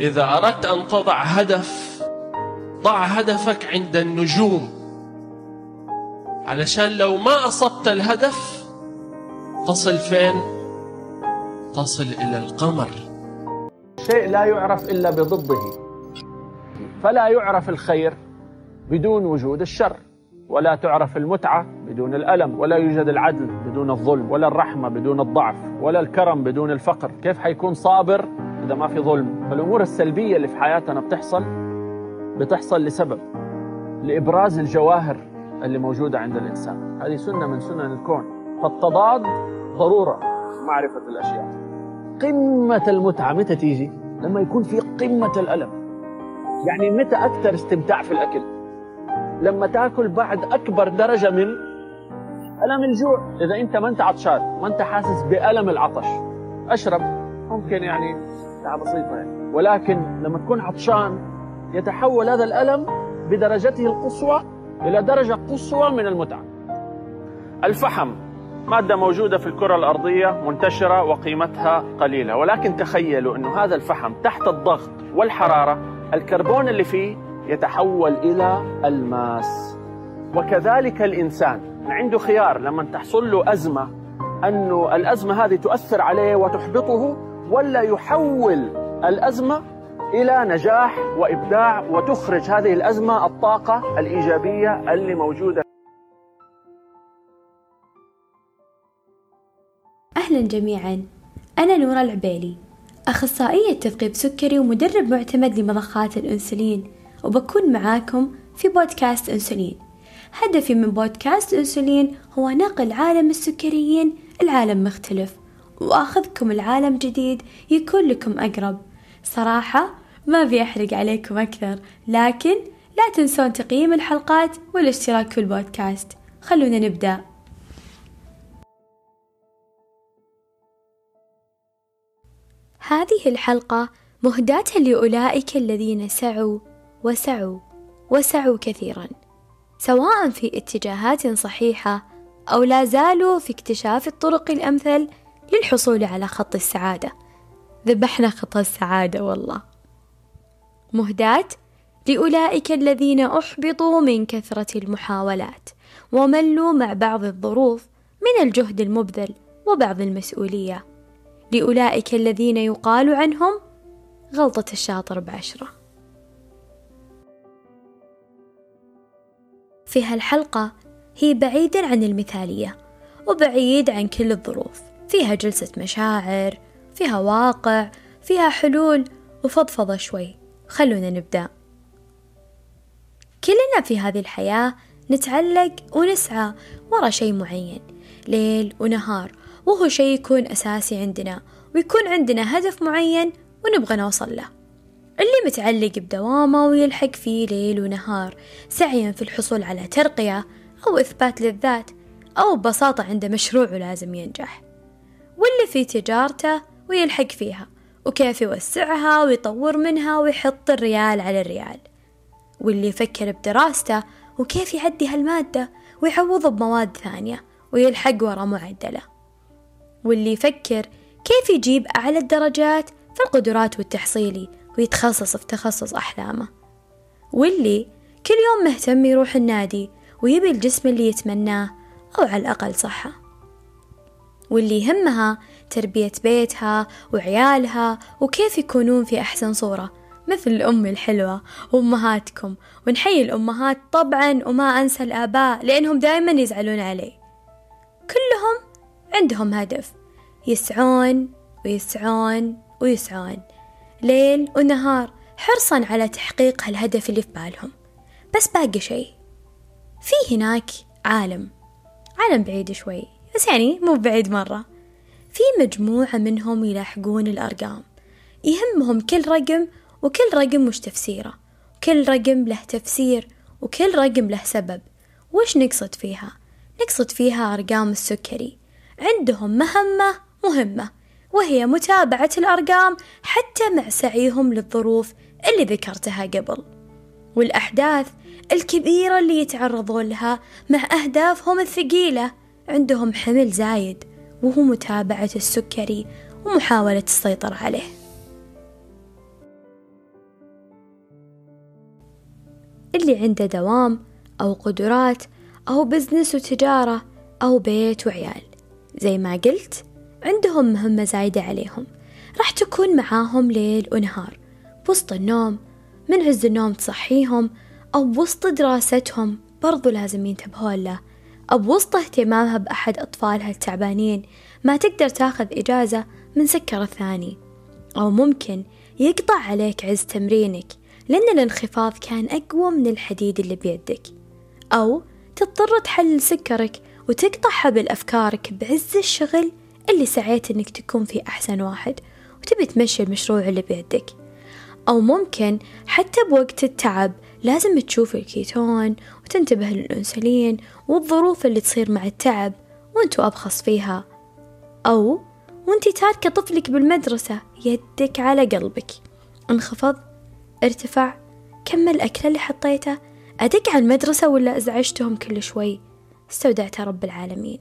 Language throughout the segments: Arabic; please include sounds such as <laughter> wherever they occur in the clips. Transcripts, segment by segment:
إذا أردت أن تضع هدف ضع هدفك عند النجوم. علشان لو ما أصبت الهدف تصل فين؟ تصل إلى القمر. شيء لا يعرف إلا بضده. فلا يعرف الخير بدون وجود الشر ولا تعرف المتعة بدون الألم ولا يوجد العدل بدون الظلم ولا الرحمة بدون الضعف ولا الكرم بدون الفقر. كيف حيكون صابر إذا ما في ظلم. فالأمور السلبية اللي في حياتنا بتحصل بتحصل لسبب لإبراز الجواهر اللي موجودة عند الإنسان. هذه سنة من سنن الكون. فالتضاد ضرورة معرفة الأشياء. قمة المتعة متى تيجي؟ لما يكون في قمة الألم. يعني متى أكثر استمتاع في الأكل؟ لما تأكل بعد أكبر درجة من ألم الجوع. إذا أنت ما أنت عطشان ما أنت حاسس بألم العطش. أشرب. ممكن يعني ساعة بسيطة يعني. ولكن لما تكون عطشان يتحول هذا الألم بدرجته القصوى إلى درجة قصوى من المتعة. الفحم مادة موجودة في الكرة الأرضية منتشرة وقيمتها قليلة. ولكن تخيلوا أنه هذا الفحم تحت الضغط والحرارة الكربون اللي فيه يتحول إلى الماس. وكذلك الإنسان عنده خيار لما تحصل له أزمة أنه الأزمة هذه تؤثر عليه وتحبطه ولا يحول الأزمة إلى نجاح وإبداع وتخرج هذه الأزمة الطاقة الإيجابية اللي موجودة. أهلا جميعا. أنا نورا العبيلي أخصائية تثقيب سكري ومدرب معتمد لمضخات الأنسولين وبكون معاكم في بودكاست أنسولين. هدفي من بودكاست أنسولين هو نقل عالم السكريين العالم مختلف. وأخذكم العالم جديد يكون لكم أقرب. صراحة ما أبي أحرق عليكم أكثر لكن لا تنسون تقييم الحلقات والاشتراك في البودكاست. خلونا نبدأ. هذه الحلقة مهداة لأولئك الذين سعوا وسعوا وسعوا كثيرا سواء في اتجاهات صحيحة أو لا زالوا في اكتشاف الطرق الأمثل للحصول على خط السعادة. ذبحنا خط السعادة والله. مهداة لأولئك الذين أحبطوا من كثرة المحاولات وملوا مع بعض الظروف من الجهد المبذل وبعض المسؤولية. لأولئك الذين يقال عنهم غلطة الشاطر بعشرة. في هالحلقة هي بعيدا عن المثالية وبعيد عن كل الظروف. فيها جلسة مشاعر فيها واقع فيها حلول. وفضفضة شوي. خلونا نبدأ. كلنا في هذه الحياة نتعلق ونسعى ورا شيء معين. ليل ونهار وهو شيء يكون أساسي عندنا ويكون عندنا هدف معين ونبغى نوصل له. اللي متعلق بدوامه ويلحق فيه ليل ونهار سعيا في الحصول على ترقية أو إثبات للذات أو ببساطة عنده مشروع ولازم ينجح. واللي في تجارته ويلحق فيها وكيف يوسعها ويطور منها ويحط الريال على الريال. واللي يفكر بدراسته وكيف يعدي هالمادة ويعوض بمواد ثانية ويلحق ورا معدله. واللي يفكر كيف يجيب أعلى الدرجات في القدرات والتحصيلي ويتخصص في تخصص أحلامه. واللي كل يوم مهتم يروح النادي ويبي الجسم اللي يتمناه أو على الأقل صحة. واللي يهمها تربية بيتها وعيالها وكيف يكونون في أحسن صورة مثل الأم الحلوة وأمهاتكم ونحيي الأمهات طبعا وما أنسى الآباء لأنهم دائما يزعلون علي كلهم عندهم هدف يسعون ويسعون ويسعون ليل ونهار حرصا على تحقيق هالهدف اللي في بالهم. بس باقي شيء في هناك عالم عالم بعيد شوي. بس يعني مو بعيد مرة. في مجموعة منهم يلاحقون الأرقام. يهمهم كل رقم وكل رقم وش تفسيره. كل رقم له تفسير وكل رقم له سبب. وش نقصد فيها؟ نقصد فيها أرقام السكري. عندهم مهمة مهمة وهي متابعة الأرقام حتى مع سعيهم للظروف اللي ذكرتها قبل. والأحداث الكبيرة اللي يتعرضون لها مع أهدافهم الثقيلة عندهم حمل زايد وهو متابعة السكري ومحاولة السيطرة عليه. اللي عنده دوام أو قدرات أو business وتجارة أو بيت وعيال. زي ما قلت عندهم مهمة زايدة عليهم. راح تكون معاهم ليل ونهار وسط النوم من عز النوم تصحيهم أو وسط دراستهم برضو لازم ينتبهون له. بوسط اهتمامها بأحد أطفالها التعبانين ما تقدر تاخذ إجازة من سكر الثاني. أو ممكن يقطع عليك عز تمرينك لأن الانخفاض كان أقوى من الحديد اللي بيدك. أو تضطر تحلل سكرك وتقطع حبل أفكارك بعز الشغل اللي سعيت إنك تكون في أحسن واحد وتبي تمشي المشروع اللي بيدك. أو ممكن حتى بوقت التعب لازم تشوف الكيتون وتنتبه للأنسولين والظروف اللي تصير مع التعب وانتو أبخص فيها. أو وانتي تاركة طفلك بالمدرسة يدك على قلبك. انخفض ارتفع كم الأكل اللي حطيته. أدق على المدرسة ولا أزعجتهم كل شوي؟ استودعت رب العالمين.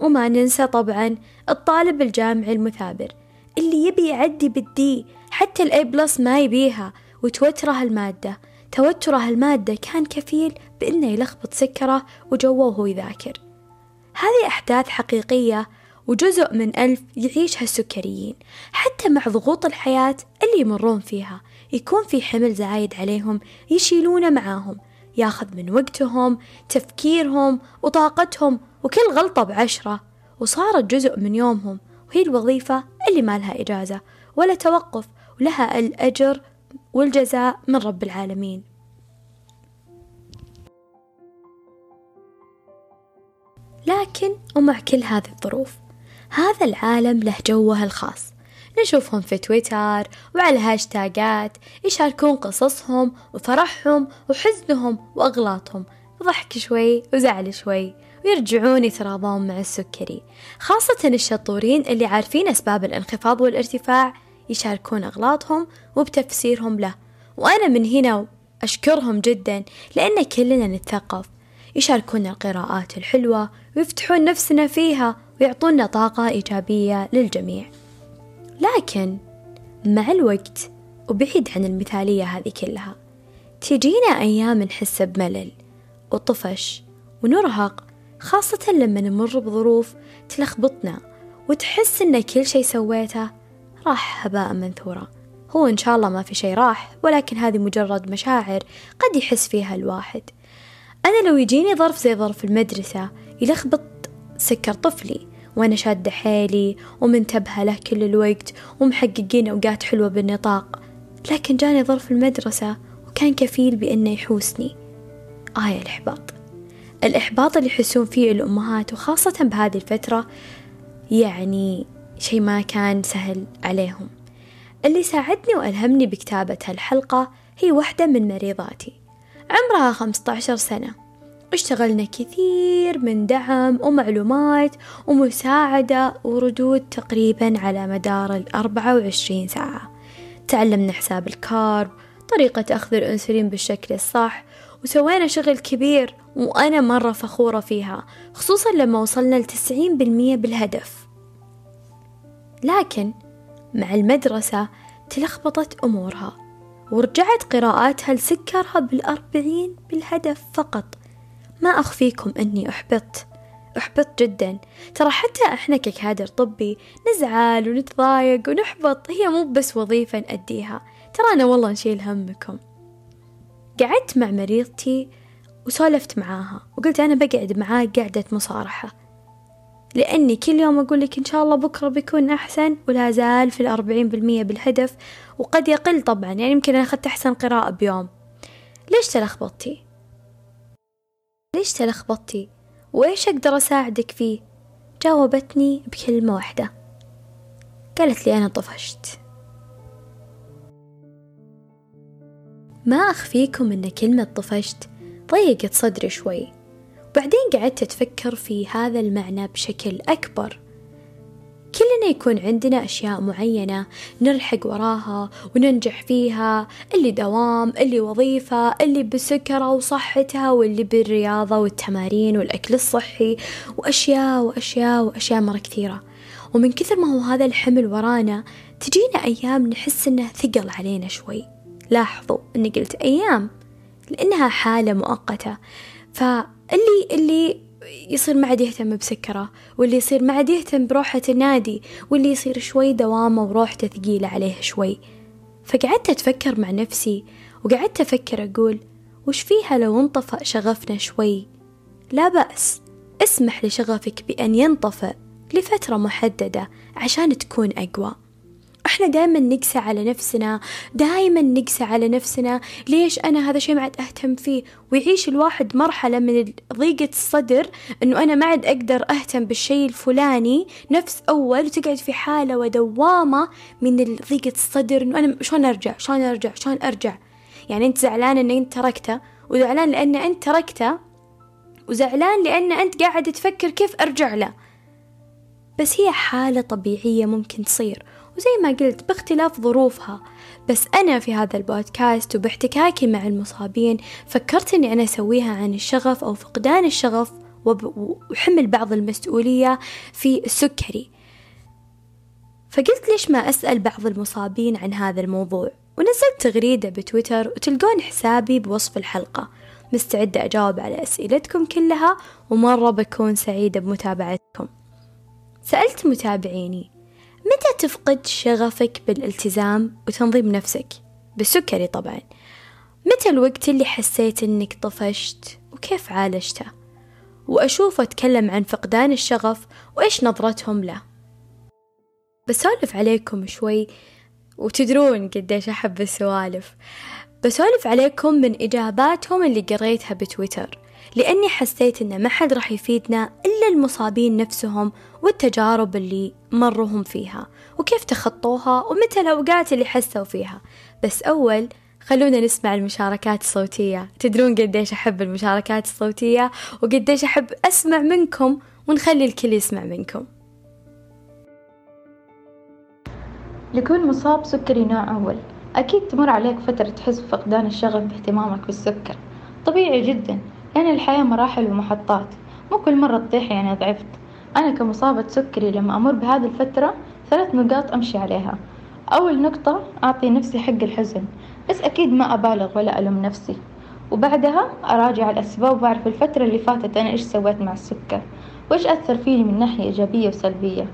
وما ننسى طبعا الطالب الجامعي المثابر اللي يبي يعدي بال D حتى ال A plus ما يبيها وتوتره المادة. توتره المادة كان كفيل بأنه يلخبط سكره وجوه وهو يذاكر. هذه أحداث حقيقية وجزء من ألف يعيشها السكريين حتى مع ضغوط الحياة اللي يمرون فيها يكون في حمل زايد عليهم يشيلونه معاهم ياخذ من وقتهم تفكيرهم وطاقتهم وكل غلطة بعشرة. وصارت جزء من يومهم وهي الوظيفة اللي ما لها إجازة ولا توقف ولها الأجر والجزاء من رب العالمين. لكن ومع كل هذه الظروف هذا العالم له جوه الخاص. نشوفهم في تويتر وعلى هاشتاقات يشاركون قصصهم وفرحهم وحزنهم وأغلاطهم. وضحك شوي وزعل شوي ويرجعون يتراضون مع السكري خاصة الشطورين اللي عارفين أسباب الانخفاض والارتفاع يشاركون أغلاطهم وبتفسيرهم له. وأنا من هنا أشكرهم جدا لأن كلنا نتثقف. يشاركون القراءات الحلوة ويفتحون نفسنا فيها ويعطونا طاقة إيجابية للجميع. لكن مع الوقت وبعيد عن المثالية هذه كلها تجينا أيام نحس بملل وطفش ونرهق خاصة لما نمر بظروف تلخبطنا وتحس إن كل شي سويته راح هباء منثورا. هو إن شاء الله ما في شي راح ولكن هذه مجرد مشاعر قد يحس فيها الواحد. أنا لو يجيني ظرف زي ظرف المدرسة يلخبط سكر طفلي وأنا شادة حيلي ومنتبهة له كل الوقت ومحققين أوقات حلوة بالنطاق لكن جاني ظرف المدرسة وكان كفيل بأنه يحوسني. آية الإحباط. الإحباط اللي يحسون فيه الأمهات وخاصة بهذه الفترة يعني شي ما كان سهل عليهم. اللي ساعدني وألهمني بكتابة هالحلقة هي واحدة من مريضاتي. عمرها 15 سنة. اشتغلنا كثير من دعم ومعلومات ومساعدة وردود تقريبا على مدار الأربعة وعشرين ساعة. تعلمنا حساب الكارب طريقة أخذ الأنسولين بالشكل الصح وسوينا شغل كبير وأنا مرة فخورة فيها خصوصا لما وصلنا لتسعين بالمية بالهدف. لكن مع المدرسة تلخبطت أمورها ورجعت قراءاتها لسكرها بالأربعين بالهدف فقط. ما أخفيكم أني أحبطت أحبط جدا. ترى حتى إحنا ككادر طبي نزعل ونتضايق ونحبط هي مو بس وظيفة نأديها. ترانا والله نشيل همكم. قعدت مع مريضتي وسولفت معاها وقلت أنا بقعد معاه قعدة مصارحة. لأني كل يوم أقول لك إن شاء الله بكرة بيكون أحسن ولا زال في الأربعين بالمية بالهدف وقد يقل طبعا يعني يمكن أنا أخذت أحسن قراءة بيوم ليش تلخبطتي؟ ليش تلخبطتي؟ وإيش أقدر أساعدك فيه؟ جاوبتني بكلمة واحدة قالت لي أنا طفشت ما أخفيكم أن كلمة طفشت ضيقت صدري شوي وبعدين قعدت أتفكر في هذا المعنى بشكل أكبر. كلنا يكون عندنا أشياء معينة نلحق وراها وننجح فيها اللي دوام اللي وظيفة اللي بسكرة وصحتها واللي بالرياضة والتمارين والأكل الصحي وأشياء وأشياء وأشياء مرة كثيرة. ومن كثر ما هو هذا الحمل ورانا تجينا أيام نحس إنه ثقل علينا شوي. لاحظوا إني قلت أيام لأنها حالة مؤقتة. فاللي اللي يصير ما عاد يهتم بسكره واللي يصير ما عاد يهتم بروحة النادي واللي يصير شوي دوامه وروحته ثقيلة عليه شوي. فقعدت أتفكر مع نفسي وقعدت أفكر أقول وش فيها لو انطفأ شغفنا شوي؟ لا بأس اسمح لشغفك بأن ينطفئ لفترة محددة عشان تكون أقوى. إحنا دائما نقسى على نفسنا دائما نقسى على نفسنا. ليش أنا هذا شيء ما عاد أهتم فيه؟ ويعيش الواحد مرحلة من ضيقة الصدر إنه أنا ما عاد أقدر أهتم بالشيء الفلاني. نفس أول وتقعد في حالة ودوامة من ضيقة الصدر إنه أنا شلون أرجع؟ شلون أرجع؟ شلون أرجع؟ يعني أنت زعلان ان أنت تركته وزعلان لأن أنت تركته وزعلان لأن أنت قاعد تفكر كيف أرجع له. بس هي حالة طبيعية ممكن تصير. وزي ما قلت باختلاف ظروفها. بس أنا في هذا البودكاست وباحتكاكي مع المصابين فكرت أني أنا أسويها عن الشغف أو فقدان الشغف وحمل بعض المسؤولية في السكري. فقلت ليش ما أسأل بعض المصابين عن هذا الموضوع؟ ونزلت تغريدة بتويتر وتلقون حسابي بوصف الحلقة. مستعدة أجاوب على أسئلتكم كلها ومرة بكون سعيدة بمتابعتكم. سألت متابعيني متى تفقد شغفك بالالتزام وتنظيم نفسك؟ بالسكري طبعا. متى الوقت اللي حسيت إنك طفشت وكيف عالجته؟ وأشوف أتكلم عن فقدان الشغف وإيش نظرتهم له. بسولف عليكم شوي وتدرون قديش أحب السوالف. بسولف عليكم من إجاباتهم اللي قريتها بتويتر. لأني حسيت إن ما حد راح يفيدنا إلا المصابين نفسهم والتجارب اللي مرهم فيها وكيف تخطوها ومتى الأوقات اللي حسوا فيها. بس أول خلونا نسمع المشاركات الصوتية. تدرون قديش أحب المشاركات الصوتية وقديش أحب أسمع منكم ونخلي الكل يسمع منكم. لكل مصاب سكري نوع أول. أكيد تمر عليك فترة تحس بفقدان الشغف باهتمامك بالسكر. طبيعي جدا. لأن الحياة مراحل ومحطات مو كل مرة تطيح يعني ضعفت. أنا كمصابة سكري لما أمر بهذه الفترة ثلاث نقاط أمشي عليها. أول نقطة أعطي نفسي حق الحزن بس أكيد ما أبالغ ولا ألوم نفسي. وبعدها أراجع الأسباب وأعرف الفترة اللي فاتت أنا إيش سويت مع السكر وإيش أثر فيني من ناحية إيجابية وسلبية.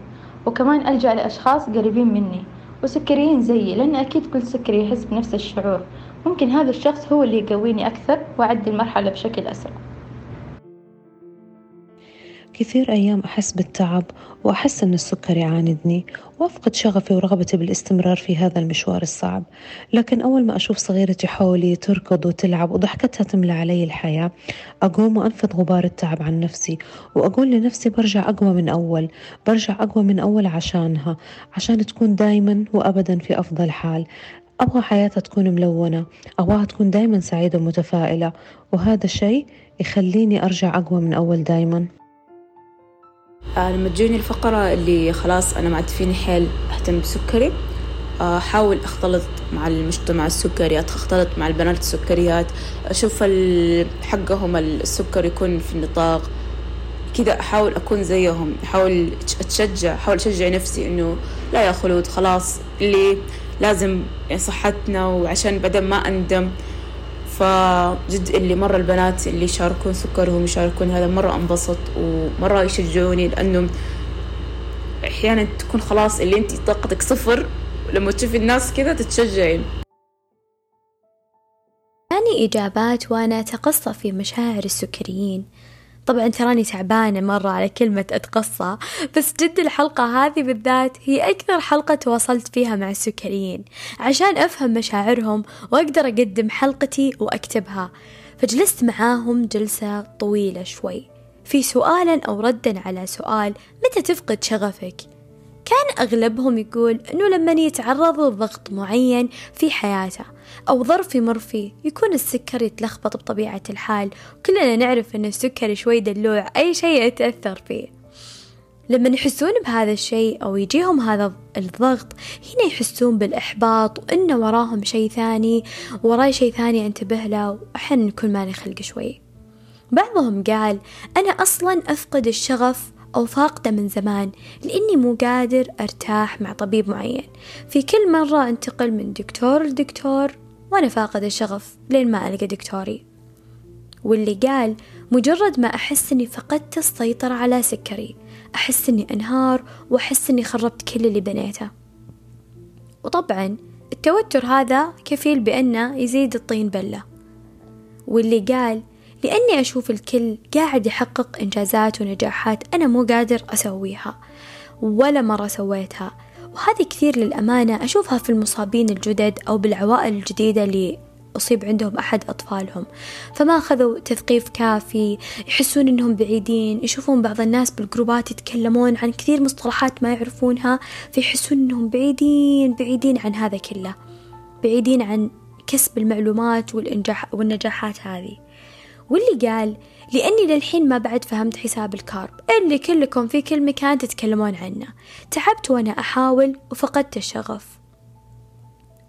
وكمان ألجأ لأشخاص قريبين مني وسكريين زيي لأن أكيد كل سكري يحس بنفس الشعور. ممكن هذا الشخص هو اللي يقويني أكثر وأعدي المرحلة بشكل أسرع. كثير أيام أحس بالتعب وأحس أن السكر يعاندني وأفقد شغفي ورغبتي بالاستمرار في هذا المشوار الصعب. لكن أول ما أشوف صغيرتي حولي تركض وتلعب وضحكتها تملى علي الحياة أقوم وأنفض غبار التعب عن نفسي وأقول لنفسي برجع أقوى من أول برجع أقوى من أول عشانها عشان تكون دايما وأبدا في أفضل حال. أبغى حياتها تكون ملونة. أبغاها تكون دايما سعيدة ومتفائلة. وهذا الشيء يخليني أرجع أقوى من أول دايما. آه، لما تجيني الفقرة اللي خلاص أنا ما عاد فيني حيل أهتم بسكري آه، أحاول أختلط مع المجتمع السكري أختلط مع البنات السكريات أشوف حقهم السكر يكون في النطاق. كذا أحاول أكون زيهم أحاول أتشجع أحاول أشجع نفسي إنه لا يا خلود خلاص اللي لازم صحتنا وعشان بعدين ما أندم فجد اللي مرة البنات اللي يشاركون سكرهم يشاركون هذا مرة انبسط ومرة يشجعوني لأنه أحيانا تكون خلاص اللي أنت طاقتك صفر لما تشوفي الناس كذا تتشجعين. ثاني إجابات وأنا أتقصى في مشاعر السكريين. طبعا تراني تعبانة مرة على كلمة أتقصى بس جد الحلقة هذه بالذات هي أكثر حلقة تواصلت فيها مع السكريين عشان أفهم مشاعرهم وأقدر أقدم حلقتي وأكتبها. فجلست معاهم جلسة طويلة شوي. في سؤالا أو ردا على سؤال متى تفقد شغفك؟ كان أغلبهم يقول أنه لما يتعرض لضغط معين في حياته أو ظرف يمر فيه يكون السكر يتلخبط بطبيعة الحال. كلنا نعرف أن السكر شوي دلوع أي شيء يتأثر فيه. لما يحسون بهذا الشيء أو يجيهم هذا الضغط هنا يحسون بالإحباط وإنه وراهم شيء ثاني وراي شيء ثاني أنتبه له وأحيانا نكون مالي خلق شوي. بعضهم قال أنا أصلا أفقد الشغف أو فاقدة من زمان لأني مو قادر أرتاح مع طبيب معين. في كل مرة أنتقل من دكتور لدكتور وأنا فاقد الشغف لين ما ألقى دكتوري. واللي قال مجرد ما أحس أني فقدت السيطرة على سكري أحس أني أنهار وأحس أني خربت كل اللي بنيته. وطبعا التوتر هذا كفيل بأنه يزيد الطين بلة. واللي قال لأني أشوف الكل قاعد يحقق إنجازات ونجاحات أنا مو قادر أسويها ولا مرة سويتها. وهذه كثير للأمانة أشوفها في المصابين الجدد أو بالعوائل الجديدة اللي أصيب عندهم أحد أطفالهم. فما أخذوا تثقيف كافي يحسون أنهم بعيدين يشوفون بعض الناس بالجروبات يتكلمون عن كثير مصطلحات ما يعرفونها فيحسون أنهم بعيدين بعيدين عن هذا كله بعيدين عن كسب المعلومات والإنجاح والنجاحات هذه. واللي قال لأني للحين ما بعد فهمت حساب الكارب اللي كلكم في كل مكان تتكلمون عنه. تعبت وأنا أحاول وفقدت الشغف.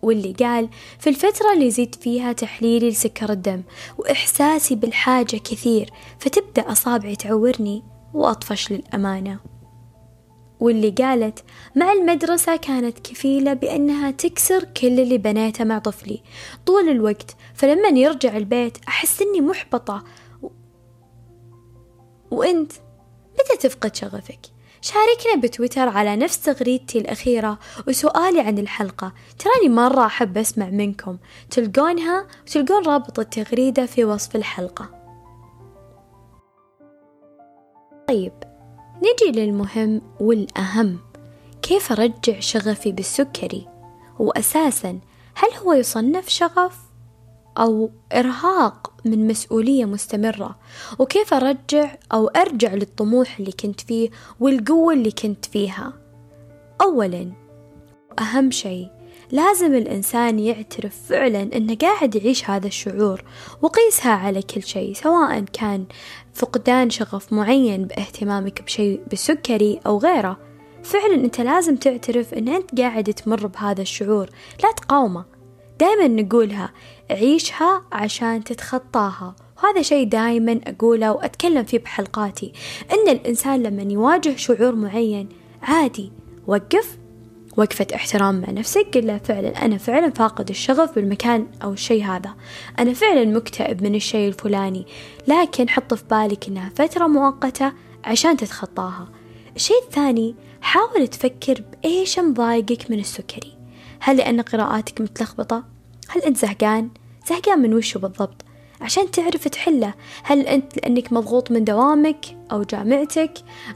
واللي قال في الفترة اللي زيد فيها تحليلي لسكر الدم وإحساسي بالحاجة كثير فتبدأ أصابعي تعورني وأطفش للأمانة. واللي قالت مع المدرسة كانت كفيلة بأنها تكسر كل اللي بنيته مع طفلي. طول الوقت فلما يرجع البيت أحس إني محبطة. و... وأنت متى تفقد شغفك؟ شاركنا بتويتر على نفس تغريدتي الأخيرة وسؤالي عن الحلقة. تراني مرة أحب أسمع منكم. تلقونها وتلقون رابط التغريدة في وصف الحلقة. طيب نجي للمهم والأهم. كيف أرجع شغفي بالسكري؟ وأساسا هل هو يصنف شغف أو إرهاق من مسؤولية مستمرة؟ وكيف أرجع أو أرجع للطموح اللي كنت فيه والقوة اللي كنت فيها؟ أولا أهم شيء لازم الإنسان يعترف فعلا أنه قاعد يعيش هذا الشعور وقيسها على كل شيء سواء كان فقدان شغف معين باهتمامك بشيء بالسكري أو غيره. فعلا أنت لازم تعترف أن أنت قاعد تمر بهذا الشعور. لا تقاومه. دائما نقولها عيشها عشان تتخطاها. وهذا شيء دائما أقوله وأتكلم فيه بحلقاتي. أن الإنسان لما يواجه شعور معين عادي وقف وقفة احترام مع نفسك قل له فعلا أنا فعلا فاقد الشغف بالمكان أو الشيء هذا أنا فعلا مكتئب من الشيء الفلاني لكن حط في بالك إنها فترة مؤقتة عشان تتخطاها الشيء الثاني حاول تفكر بإيش مضايقك من السكري هل لأن قراءاتك متلخبطة؟ هل أنت زهقان؟ زهقان من وشه بالضبط؟ عشان تعرف تحله. هل أنت لأنك مضغوط من دوامك أو جامعتك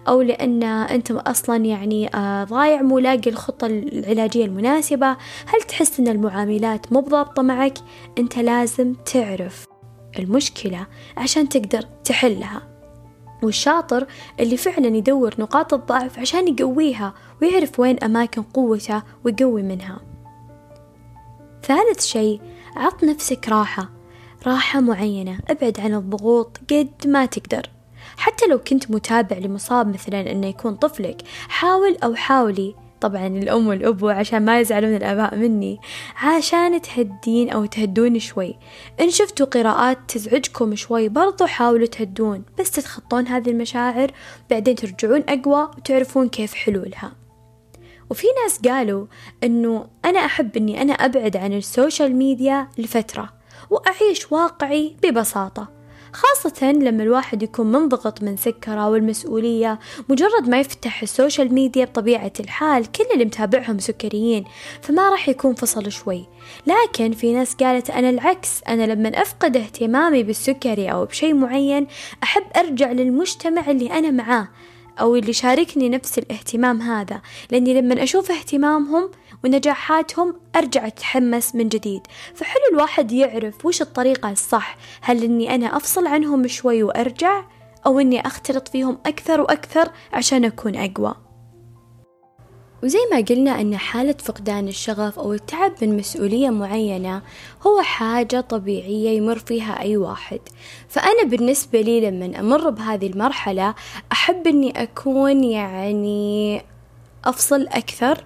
أو لأن أنت أصلا يعني آه، ضايع مو لاقي الخطة العلاجية المناسبة؟ هل تحس أن المعاملات مو بضابطة معك؟ أنت لازم تعرف المشكلة عشان تقدر تحلها. والشاطر اللي فعلا يدور نقاط الضعف عشان يقويها ويعرف وين أماكن قوته ويقوي منها. ثالث شيء عط نفسك راحة. راحة معينة أبعد عن الضغوط قد ما تقدر. حتى لو كنت متابع لمصاب مثلا إنه يكون طفلك حاول أو حاولي. طبعا الأم والأبو عشان ما يزعلون الآباء مني عشان تهدين أو تهدون شوي. إن شفتوا قراءات تزعجكم شوي برضو حاولوا تهدون. بس تتخطون هذه المشاعر بعدين ترجعون أقوى وتعرفون كيف حلولها. وفي ناس قالوا أنه أنا أحب أني أنا أبعد عن ال social media لفترة. وأعيش واقعي ببساطة. خاصة لما الواحد يكون منضغط من سكره والمسؤولية مجرد ما يفتح ال social media بطبيعة الحال كل اللي متابعهم سكريين فما راح يكون فصل شوي. لكن في ناس قالت أنا العكس أنا لما أفقد اهتمامي بالسكري أو بشيء معين أحب أرجع للمجتمع اللي أنا معاه. أو اللي شاركني نفس الاهتمام هذا. لأني لما أشوف اهتمامهم ونجاحاتهم أرجع أتحمس من جديد. فحلو الواحد يعرف وش الطريقة الصح. هل أني أنا أفصل عنهم شوي وأرجع أو أني أختلط فيهم أكثر وأكثر عشان أكون أقوى. وزي ما قلنا أن حالة فقدان الشغف أو التعب من مسؤولية معينة هو حاجة طبيعية يمر فيها أي واحد. فأنا بالنسبة لي لما أمر بهذه المرحلة أحب أني أكون يعني أفصل أكثر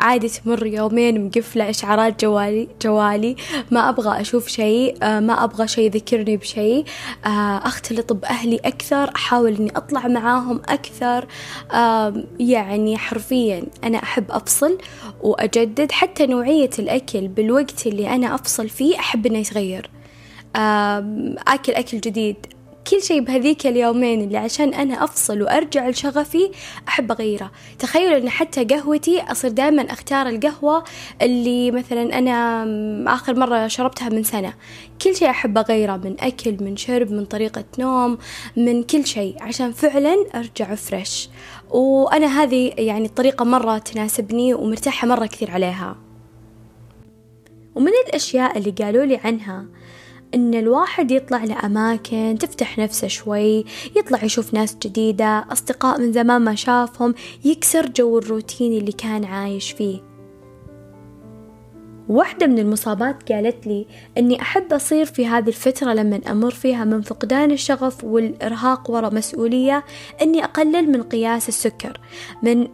عادي تمر يومين مقفلة إشعارات جوالي جوالي. ما أبغى أشوف شيء آه، ما أبغى شيء يذكرني بشيء. آه، أختلط بأهلي أكثر أحاول إني أطلع معاهم أكثر. يعني حرفيا أنا أحب أفصل وأجدد. حتى نوعية الأكل بالوقت اللي أنا أفصل فيه أحب إنه يتغير. آكل أكل جديد. كل شيء بهذيك اليومين اللي عشان أنا أفصل وأرجع لشغفي أحب أغيره. تخيل أن حتى قهوتي أصير دائما أختار القهوة اللي مثلا أنا آخر مرة شربتها من سنة. كل شيء أحب أغيره من أكل من شرب من طريقة نوم من كل شيء عشان فعلا أرجع فريش وأنا هذه يعني الطريقة مرة تناسبني ومرتاحة مرة كثير عليها. ومن الأشياء اللي قالوا لي عنها إن الواحد يطلع لأماكن تفتح نفسه شوي يطلع يشوف ناس جديدة أصدقاء من زمان ما شافهم يكسر جو الروتين اللي كان عايش فيه. واحدة من المصابات قالت لي أني أحب أصير في هذه الفترة لما أمر فيها من فقدان الشغف والإرهاق وراء مسؤولية أني أقلل من قياس السكر من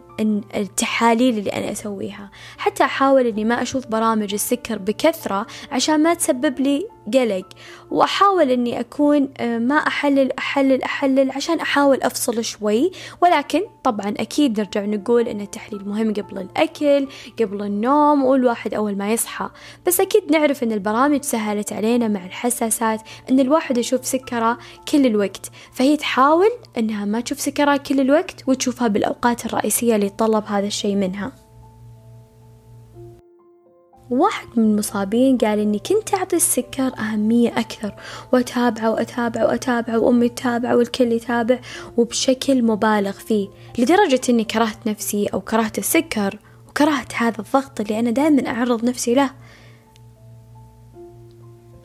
التحاليل اللي أنا أسويها. حتى أحاول أني ما أشوف برامج السكر بكثرة عشان ما تسبب لي قلق. وأحاول أني أكون آه، ما أحلل أحلل أحلل عشان أحاول أفصل شوي. ولكن طبعا أكيد نرجع نقول أن التحليل مهم قبل الأكل قبل النوم والواحد أول ما يصحى. بس أكيد نعرف أن البرامج سهلت علينا مع الحساسات أن الواحد يشوف سكرة كل الوقت. فهي تحاول أنها ما تشوف سكرها كل الوقت وتشوفها بالأوقات الرئيسية اللي يتطلب هذا الشيء منها. واحد من المصابين قال إني كنت أعطي السكر أهمية أكثر وأتابعه وأتابعه وأتابعه وأمي تتابعه والكل يتابع وبشكل مبالغ فيه لدرجة إني كرهت نفسي أو كرهت السكر وكرهت هذا الضغط اللي أنا دائما أعرض نفسي له.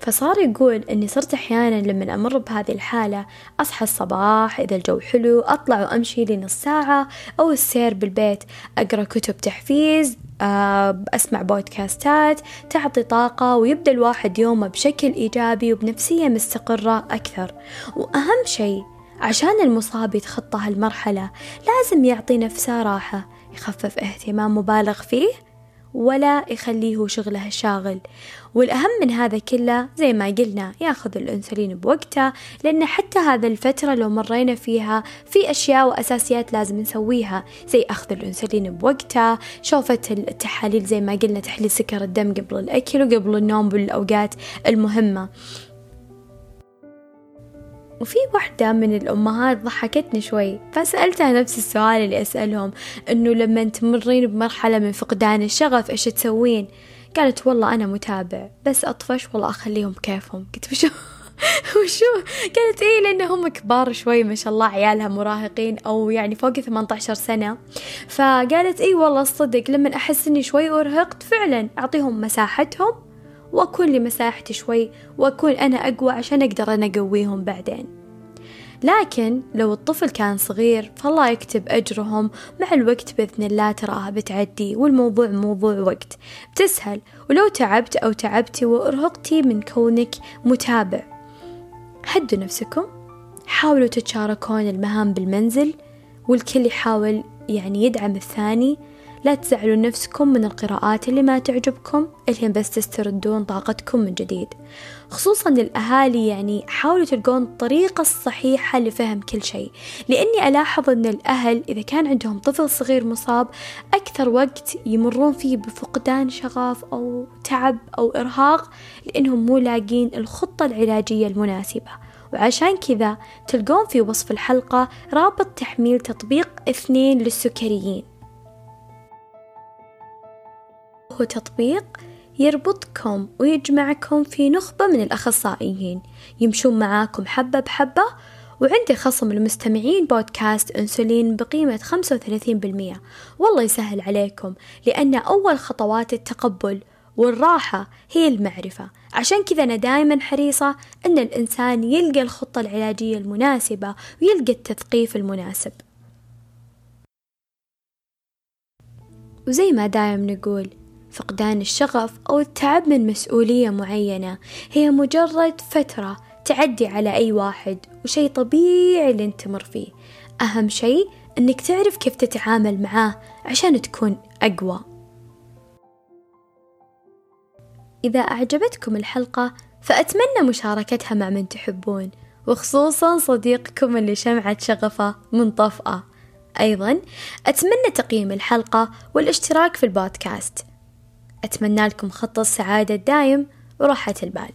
فصار يقول أني صرت أحيانا لما أمر بهذه الحالة أصحى الصباح إذا الجو حلو أطلع وأمشي لي نص ساعة أو السير بالبيت أقرأ كتب تحفيز آه، أسمع بودكاستات تعطي طاقة ويبدأ الواحد يومه بشكل إيجابي وبنفسية مستقرة أكثر. وأهم شيء عشان المصاب يتخطى هالمرحلة لازم يعطي نفسه راحة يخفف اهتمام مبالغ فيه ولا يخليه شغله الشاغل والأهم من هذا كله زي ما قلنا ياخذ الأنسولين بوقته لأن حتى هذا الفترة لو مرينا فيها في أشياء وأساسيات لازم نسويها زي أخذ الأنسولين بوقته شوفة التحاليل زي ما قلنا تحليل سكر الدم قبل الأكل وقبل النوم بالأوقات المهمة. وفي واحدة من الأمهات ضحكتني شوي فسألتها نفس السؤال اللي أسألهم إنه لما تمرين بمرحلة من فقدان الشغف إيش تسوين؟ قالت والله أنا متابع بس أطفش والله أخليهم كيفهم. قلت وشو؟ <laughs> وشو؟ قالت إيه لأن هم كبار شوي ما شاء الله عيالها مراهقين أو يعني فوق 18 سنة. فقالت إيه والله صدق لما أحس إني شوي أرهقت فعلا أعطيهم مساحتهم وأكون لي مساحتي شوي وأكون أنا أقوى عشان أقدر أنا أقويهم بعدين. لكن لو الطفل كان صغير فالله يكتب أجرهم. مع الوقت بإذن الله تراها بتعدي والموضوع موضوع وقت. بتسهل. ولو تعبت أو تعبتي وأرهقتي من كونك متابع. هدوا نفسكم. حاولوا تتشاركون المهام بالمنزل والكل يحاول يعني يدعم الثاني. لا تزعلوا نفسكم من القراءات اللي ما تعجبكم. الين بس تستردون طاقتكم من جديد. خصوصا للأهالي يعني حاولوا تلقون الطريقة الصحيحة لفهم كل شيء. لأني ألاحظ أن الأهل إذا كان عندهم طفل صغير مصاب أكثر وقت يمرون فيه بفقدان شغف أو تعب أو إرهاق لأنهم مو لاقين الخطة العلاجية المناسبة. وعشان كذا تلقون في وصف الحلقة رابط تحميل تطبيق اثنين للسكريين. هو تطبيق يربطكم ويجمعكم في نخبة من الأخصائيين. يمشون معاكم حبة بحبة وعندي خصم المستمعين بودكاست أنسولين بقيمة 35% والله يسهل عليكم لأن أول خطوات التقبل والراحة هي المعرفة. عشان كذا أنا دائما حريصة أن الإنسان يلقى الخطة العلاجية المناسبة ويلقى التثقيف المناسب. وزي ما دايم نقول فقدان الشغف أو التعب من مسؤولية معينة. هي مجرد فترة تعدي على أي واحد وشي طبيعي اللي أنت تمر فيه. أهم شي أنك تعرف كيف تتعامل معاه عشان تكون أقوى. إذا أعجبتكم الحلقة فأتمنى مشاركتها مع من تحبون وخصوصا صديقكم اللي شمعة شغفه منطفئة أيضا أتمنى تقييم الحلقة والاشتراك في البودكاست. أتمنى لكم خط السعادة الدايم وراحة البال.